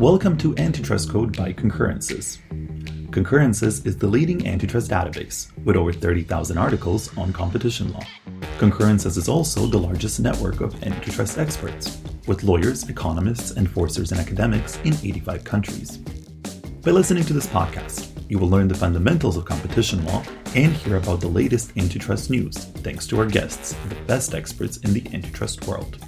Welcome to Antitrust Code by Concurrences. Concurrences is the leading antitrust database with over 30,000 articles on competition law. Concurrences is also the largest network of antitrust experts, with lawyers, economists, enforcers, and academics in 85 countries. By listening to this podcast, you will learn the fundamentals of competition law and hear about the latest antitrust news, thanks to our guests, the best experts in the antitrust world.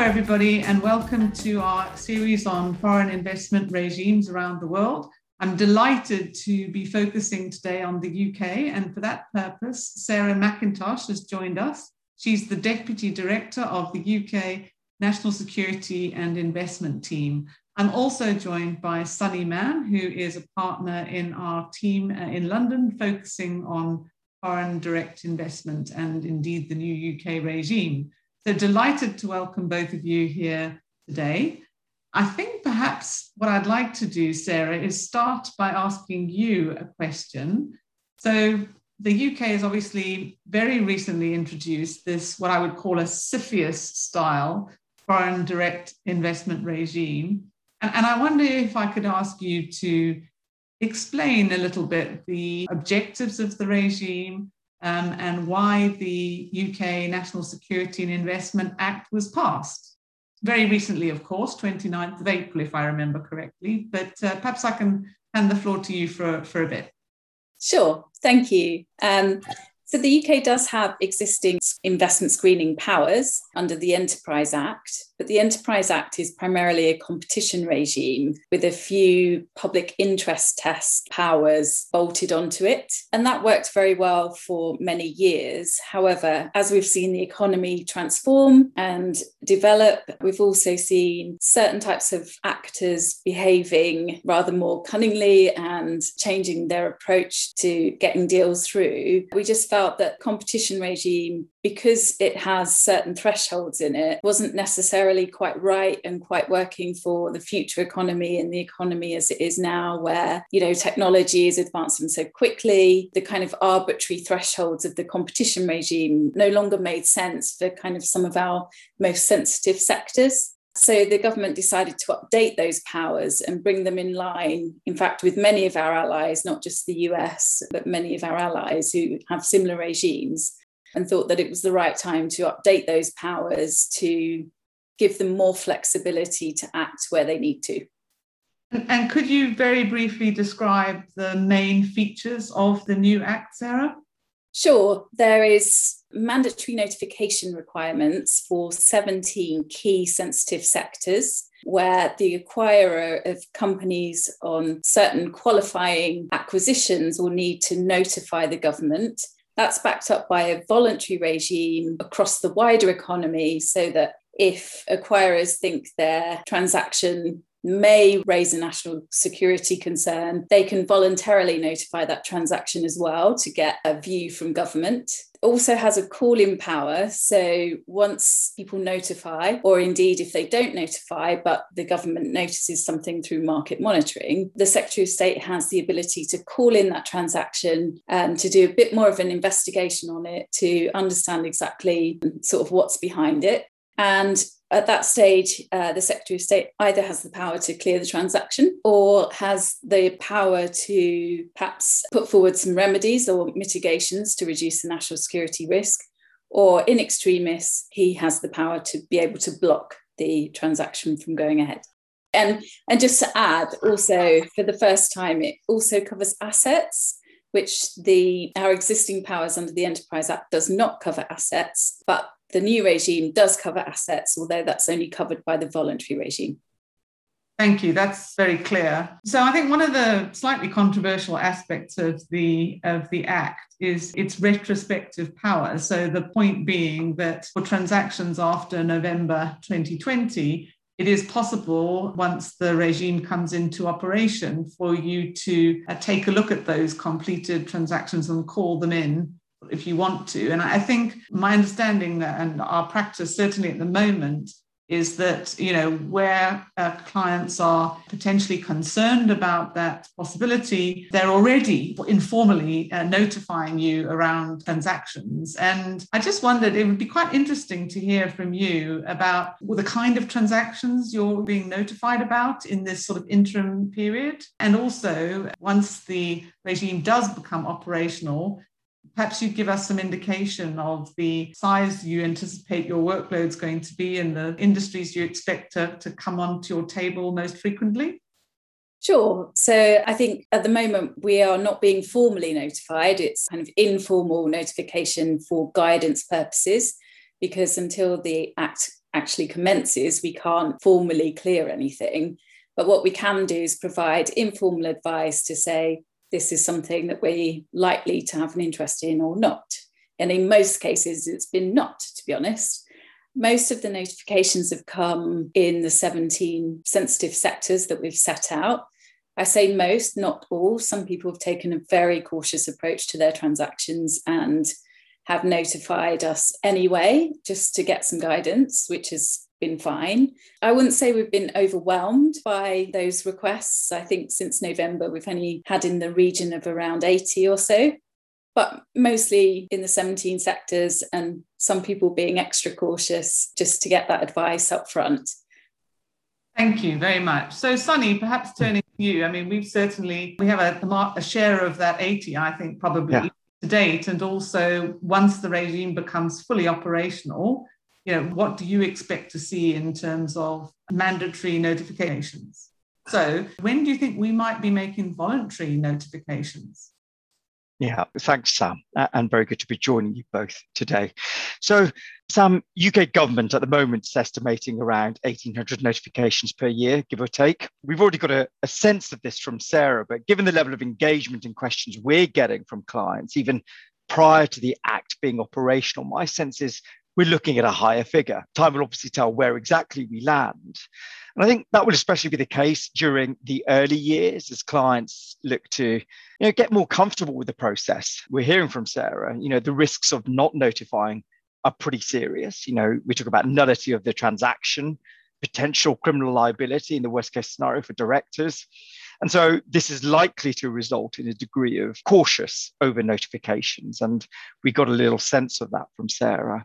Hello, everybody, and welcome to our series on foreign investment regimes around the world. I'm delighted to be focusing today on the UK, and for that purpose, Sarah McIntosh has joined us. She's the Deputy Director of the UK National Security and Investment Team. I'm also joined by Sunny Mann, who is a partner in our team uh, in London, focusing on foreign direct investment and indeed the new UK regime. So delighted to welcome both of you here today. I think perhaps what I'd like to do, Sarah, is start by asking you a question. So the UK has obviously very recently introduced this, what I would call a CFIUS style foreign direct investment regime. And, and I wonder if I could ask you to explain a little bit the objectives of the regime um, and why the UK National Security and Investment Act was passed. Very recently, of course, 29th of April, if I remember correctly. But uh, perhaps I can hand the floor to you for, for a bit. Sure, thank you. Um, so the UK does have existing investment screening powers under the Enterprise Act, but the Enterprise Act is primarily a competition regime with a few public interest test powers bolted onto it. And that worked very well for many years. However, as we've seen the economy transform and develop, we've also seen certain types of actors behaving rather more cunningly and changing their approach to getting deals through. We just felt that competition regime because it has certain thresholds in it wasn't necessarily quite right and quite working for the future economy and the economy as it is now where you know technology is advancing so quickly the kind of arbitrary thresholds of the competition regime no longer made sense for kind of some of our most sensitive sectors. So the government decided to update those powers and bring them in line, in fact, with many of our allies, not just the US, but many of our allies who have similar regimes, and thought that it was the right time to update those powers to give them more flexibility to act where they need to. And could you very briefly describe the main features of the new Act, Sarah? Sure. There is mandatory notification requirements for 17 key sensitive sectors where the acquirer of companies on certain qualifying acquisitions will need to notify the government. That's backed up by a voluntary regime across the wider economy so that if acquirers think their transaction may raise a national security concern, they can voluntarily notify that transaction as well to get a view from government. Also has a call in power. So once people notify, or indeed if they don't notify, but the government notices something through market monitoring, the Secretary of State has the ability to call in that transaction and to do a bit more of an investigation on it to understand exactly sort of what's behind it. And at that stage, uh, the Secretary of State either has the power to clear the transaction or has the power to perhaps put forward some remedies or mitigations to reduce the national security risk. Or in extremis, he has the power to be able to block the transaction from going ahead. And, and just to add, also for the first time, it also covers assets which the our existing powers under the Enterprise Act does not cover assets, but the new regime does cover assets, although that's only covered by the voluntary regime. Thank you. That's very clear. So I think one of the slightly controversial aspects of the of the act is its retrospective power. So the point being that for transactions after November 2020, it is possible once the regime comes into operation for you to uh, take a look at those completed transactions and call them in if you want to. And I think my understanding and our practice certainly at the moment is that you know where uh, clients are potentially concerned about that possibility they're already informally uh, notifying you around transactions and i just wondered it would be quite interesting to hear from you about the kind of transactions you're being notified about in this sort of interim period and also once the regime does become operational Perhaps you'd give us some indication of the size you anticipate your workload's going to be and the industries you expect to, to come onto your table most frequently. Sure. So I think at the moment we are not being formally notified. It's kind of informal notification for guidance purposes, because until the Act actually commences, we can't formally clear anything. But what we can do is provide informal advice to say, this is something that we're likely to have an interest in or not. And in most cases, it's been not, to be honest. Most of the notifications have come in the 17 sensitive sectors that we've set out. I say most, not all. Some people have taken a very cautious approach to their transactions and have notified us anyway, just to get some guidance, which is been fine. I wouldn't say we've been overwhelmed by those requests. I think since November, we've only had in the region of around 80 or so, but mostly in the 17 sectors, and some people being extra cautious just to get that advice up front. Thank you very much. So, Sunny, perhaps turning to you. I mean, we've certainly we have a, a share of that 80, I think, probably yeah. to date, and also once the regime becomes fully operational, you know, what do you expect to see in terms of mandatory notifications? So, when do you think we might be making voluntary notifications? Yeah, thanks, Sam, and very good to be joining you both today. So, Sam, UK government at the moment is estimating around 1,800 notifications per year, give or take. We've already got a, a sense of this from Sarah, but given the level of engagement and questions we're getting from clients, even prior to the Act being operational, my sense is we're looking at a higher figure. Time will obviously tell where exactly we land. And I think that will especially be the case during the early years as clients look to you know, get more comfortable with the process. We're hearing from Sarah, you know, the risks of not notifying are pretty serious. You know, we talk about nullity of the transaction, potential criminal liability in the worst case scenario for directors. And so this is likely to result in a degree of cautious over notifications. And we got a little sense of that from Sarah.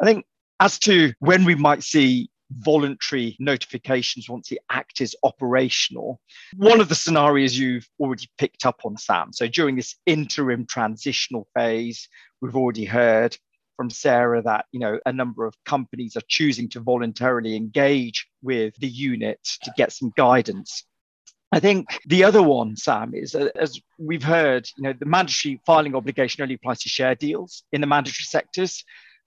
I think as to when we might see voluntary notifications once the act is operational. One of the scenarios you've already picked up on, Sam. So during this interim transitional phase, we've already heard from Sarah that you know a number of companies are choosing to voluntarily engage with the unit to get some guidance. I think the other one, Sam, is uh, as we've heard, you know, the mandatory filing obligation only applies to share deals in the mandatory sectors.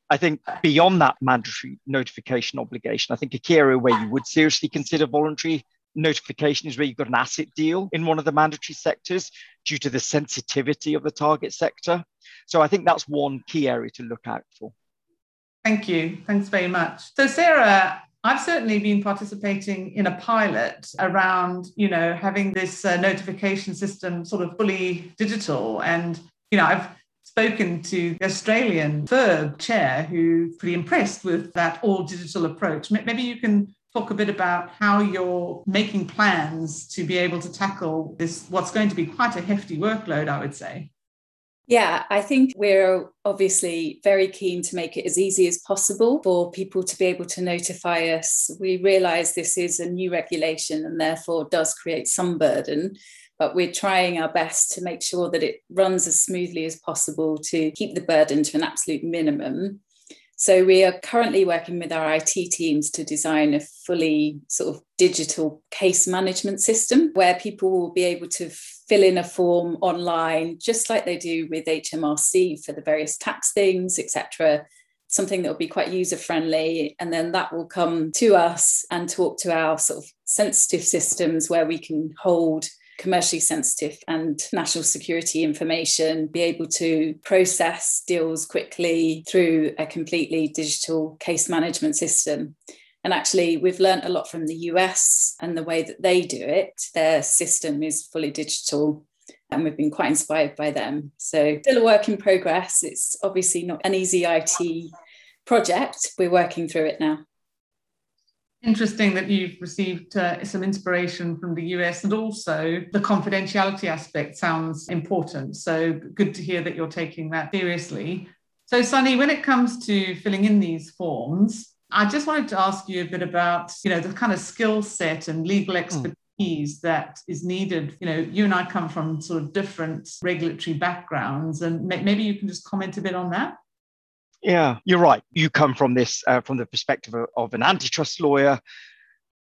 I think beyond that mandatory notification obligation, I think a key area where you would seriously consider voluntary notification is where you've got an asset deal in one of the mandatory sectors due to the sensitivity of the target sector. So I think that's one key area to look out for. Thank you. Thanks very much. So, Sarah, I've certainly been participating in a pilot around, you know, having this uh, notification system sort of fully digital. And, you know, I've spoken to the Australian FIRB chair who's pretty impressed with that all digital approach. Maybe you can talk a bit about how you're making plans to be able to tackle this, what's going to be quite a hefty workload, I would say. Yeah, I think we're obviously very keen to make it as easy as possible for people to be able to notify us. We realise this is a new regulation and therefore does create some burden, but we're trying our best to make sure that it runs as smoothly as possible to keep the burden to an absolute minimum. So we are currently working with our IT teams to design a fully sort of digital case management system where people will be able to fill in a form online, just like they do with HMRC for the various tax things, etc. Something that will be quite user friendly. And then that will come to us and talk to our sort of sensitive systems where we can hold commercially sensitive and national security information, be able to process deals quickly through a completely digital case management system. And actually, we've learned a lot from the US and the way that they do it. Their system is fully digital, and we've been quite inspired by them. So, still a work in progress. It's obviously not an easy IT project. We're working through it now. Interesting that you've received uh, some inspiration from the US and also the confidentiality aspect sounds important. So good to hear that you're taking that seriously. So, Sunny, when it comes to filling in these forms, I just wanted to ask you a bit about, you know, the kind of skill set and legal hmm. expertise mm. that is needed. You know, you and I come from sort of different regulatory backgrounds, and maybe you can just comment a bit on that. Yeah, you're right. You come from this uh, from the perspective of, of, an antitrust lawyer.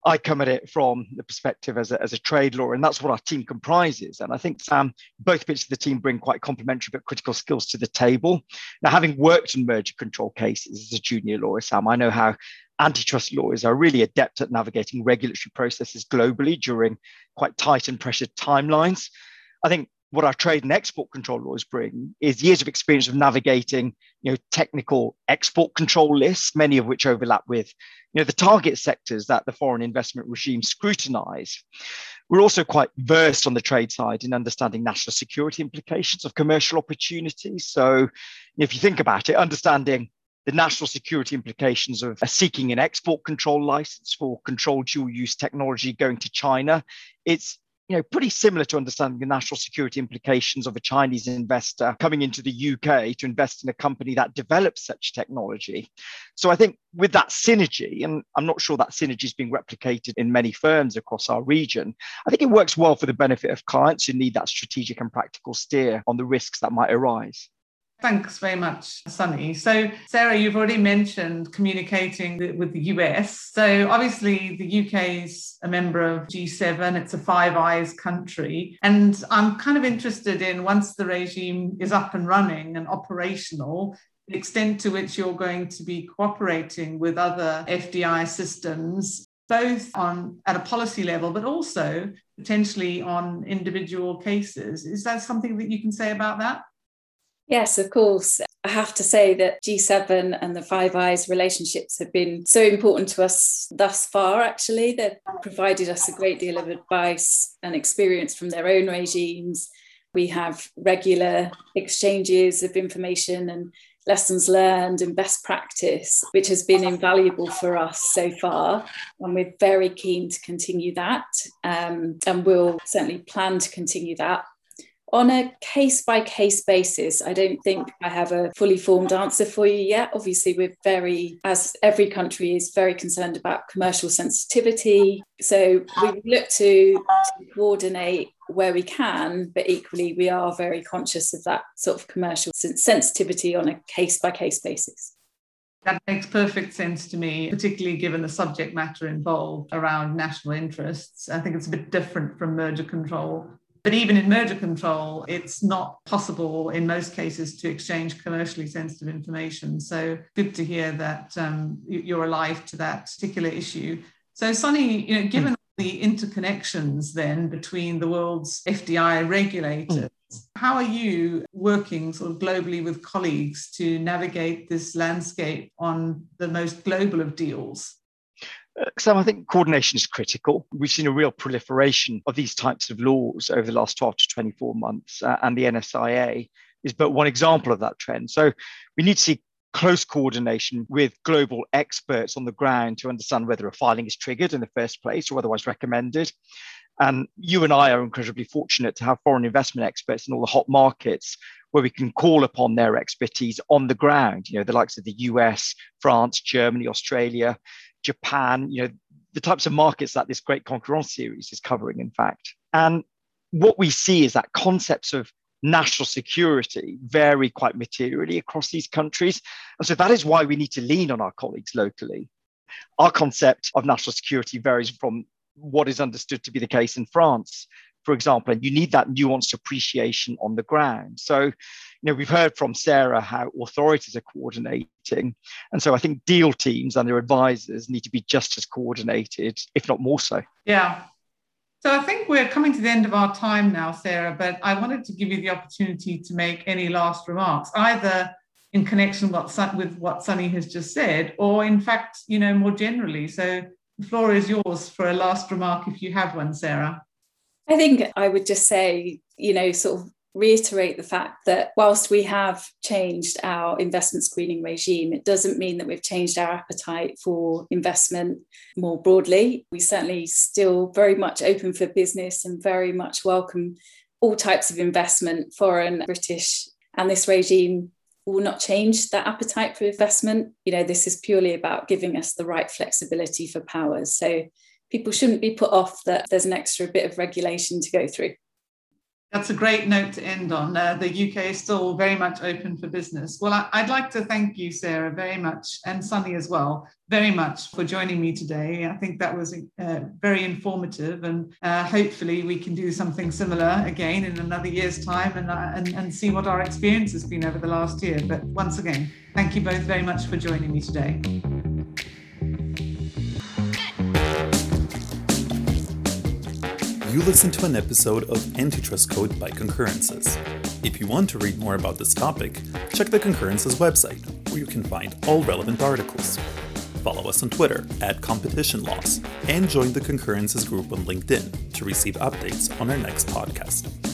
I come at it from the perspective as a, as a trade lawyer, and that's what our team comprises. And I think Sam, both bits of the team bring quite complementary but critical skills to the table. Now, having worked in merger control cases as a junior lawyer, Sam, I know how antitrust lawyers are really adept at navigating regulatory processes globally during quite tight and pressured timelines. I think what our trade and export control laws bring is years of experience of navigating you know technical export control lists many of which overlap with you know the target sectors that the foreign investment regime scrutinize we're also quite versed on the trade side in understanding national security implications of commercial opportunities so if you think about it understanding the national security implications of seeking an export control license for controlled dual use technology going to China. It's you know, pretty similar to understanding the national security implications of a Chinese investor coming into the UK to invest in a company that develops such technology. So I think with that synergy, and I'm not sure that synergy is being replicated in many firms across our region, I think it works well for the benefit of clients who need that strategic and practical steer on the risks that might arise. Thanks very much, Sunny. So, Sarah, you've already mentioned communicating with the US. So, obviously, the UK is a member of G7, it's a Five Eyes country. And I'm kind of interested in once the regime is up and running and operational, the extent to which you're going to be cooperating with other FDI systems both on at a policy level but also potentially on individual cases is that something that you can say about that Yes, of course. I have to say that G7 and the Five Eyes relationships have been so important to us thus far, actually. They've provided us a great deal of advice and experience from their own regimes. We have regular exchanges of information and lessons learned and best practice, which has been invaluable for us so far. And we're very keen to continue that. Um, and we'll certainly plan to continue that on a case by case basis, I don't think I have a fully formed answer for you yet. Obviously, we're very, as every country is very concerned about commercial sensitivity. So we look to, to coordinate where we can, but equally, we are very conscious of that sort of commercial sensitivity on a case by case basis. That makes perfect sense to me, particularly given the subject matter involved around national interests. I think it's a bit different from merger control but even in merger control, it's not possible in most cases to exchange commercially sensitive information. So good to hear that um, you're alive to that particular issue. So, Sunny, you know, given mm. the interconnections then between the world's FDI regulators, mm. how are you working sort of globally with colleagues to navigate this landscape on the most global of deals? So I think coordination is critical. We've seen a real proliferation of these types of laws over the last 12 to 24 months, uh, and the NSIA is but one example of that trend. So we need to see close coordination with global experts on the ground to understand whether a filing is triggered in the first place or otherwise recommended. And you and I are incredibly fortunate to have foreign investment experts in all the hot markets where we can call upon their expertise on the ground, you know, the likes of the US, France, Germany, Australia, Japan, you know, the types of markets that this Great Concurrence series is covering, in fact. And what we see is that concepts of national security vary quite materially across these countries. And so that is why we need to lean on our colleagues locally. Our concept of national security varies from what is understood to be the case in France, for example, and you need that nuanced appreciation on the ground. So you know, we've heard from Sarah how authorities are coordinating. And so I think deal teams and their advisors need to be just as coordinated, if not more so. Yeah. So I think we're coming to the end of our time now, Sarah, but I wanted to give you the opportunity to make any last remarks, either in connection with what Sunny has just said, or in fact, you know, more generally. So the floor is yours for a last remark if you have one, Sarah. I think I would just say, you know, sort of reiterate the fact that whilst we have changed our investment screening regime, it doesn't mean that we've changed our appetite for investment more broadly. We certainly still very much open for business and very much welcome all types of investment, foreign, British, and this regime will not change that appetite for investment. You know, this is purely about giving us the right flexibility for powers. So people shouldn't be put off that there's an extra bit of regulation to go through. That's a great note to end on. Uh, the UK is still very much open for business. Well, I, would like to thank you, Sarah, very much, and Sunny as well, very much for joining me today. I think that was uh, very informative, and uh, hopefully we can do something similar again in another year's time and, uh, and, and see what our experience has been over the last year. But once again, thank you both very much for joining me today. You listened to an episode of Antitrust Code by Concurrences. If you want to read more about this topic, check the Concurrences website, where you can find all relevant articles. Follow us on Twitter at Competition Laws and join the Concurrences group on LinkedIn to receive updates on our next podcast.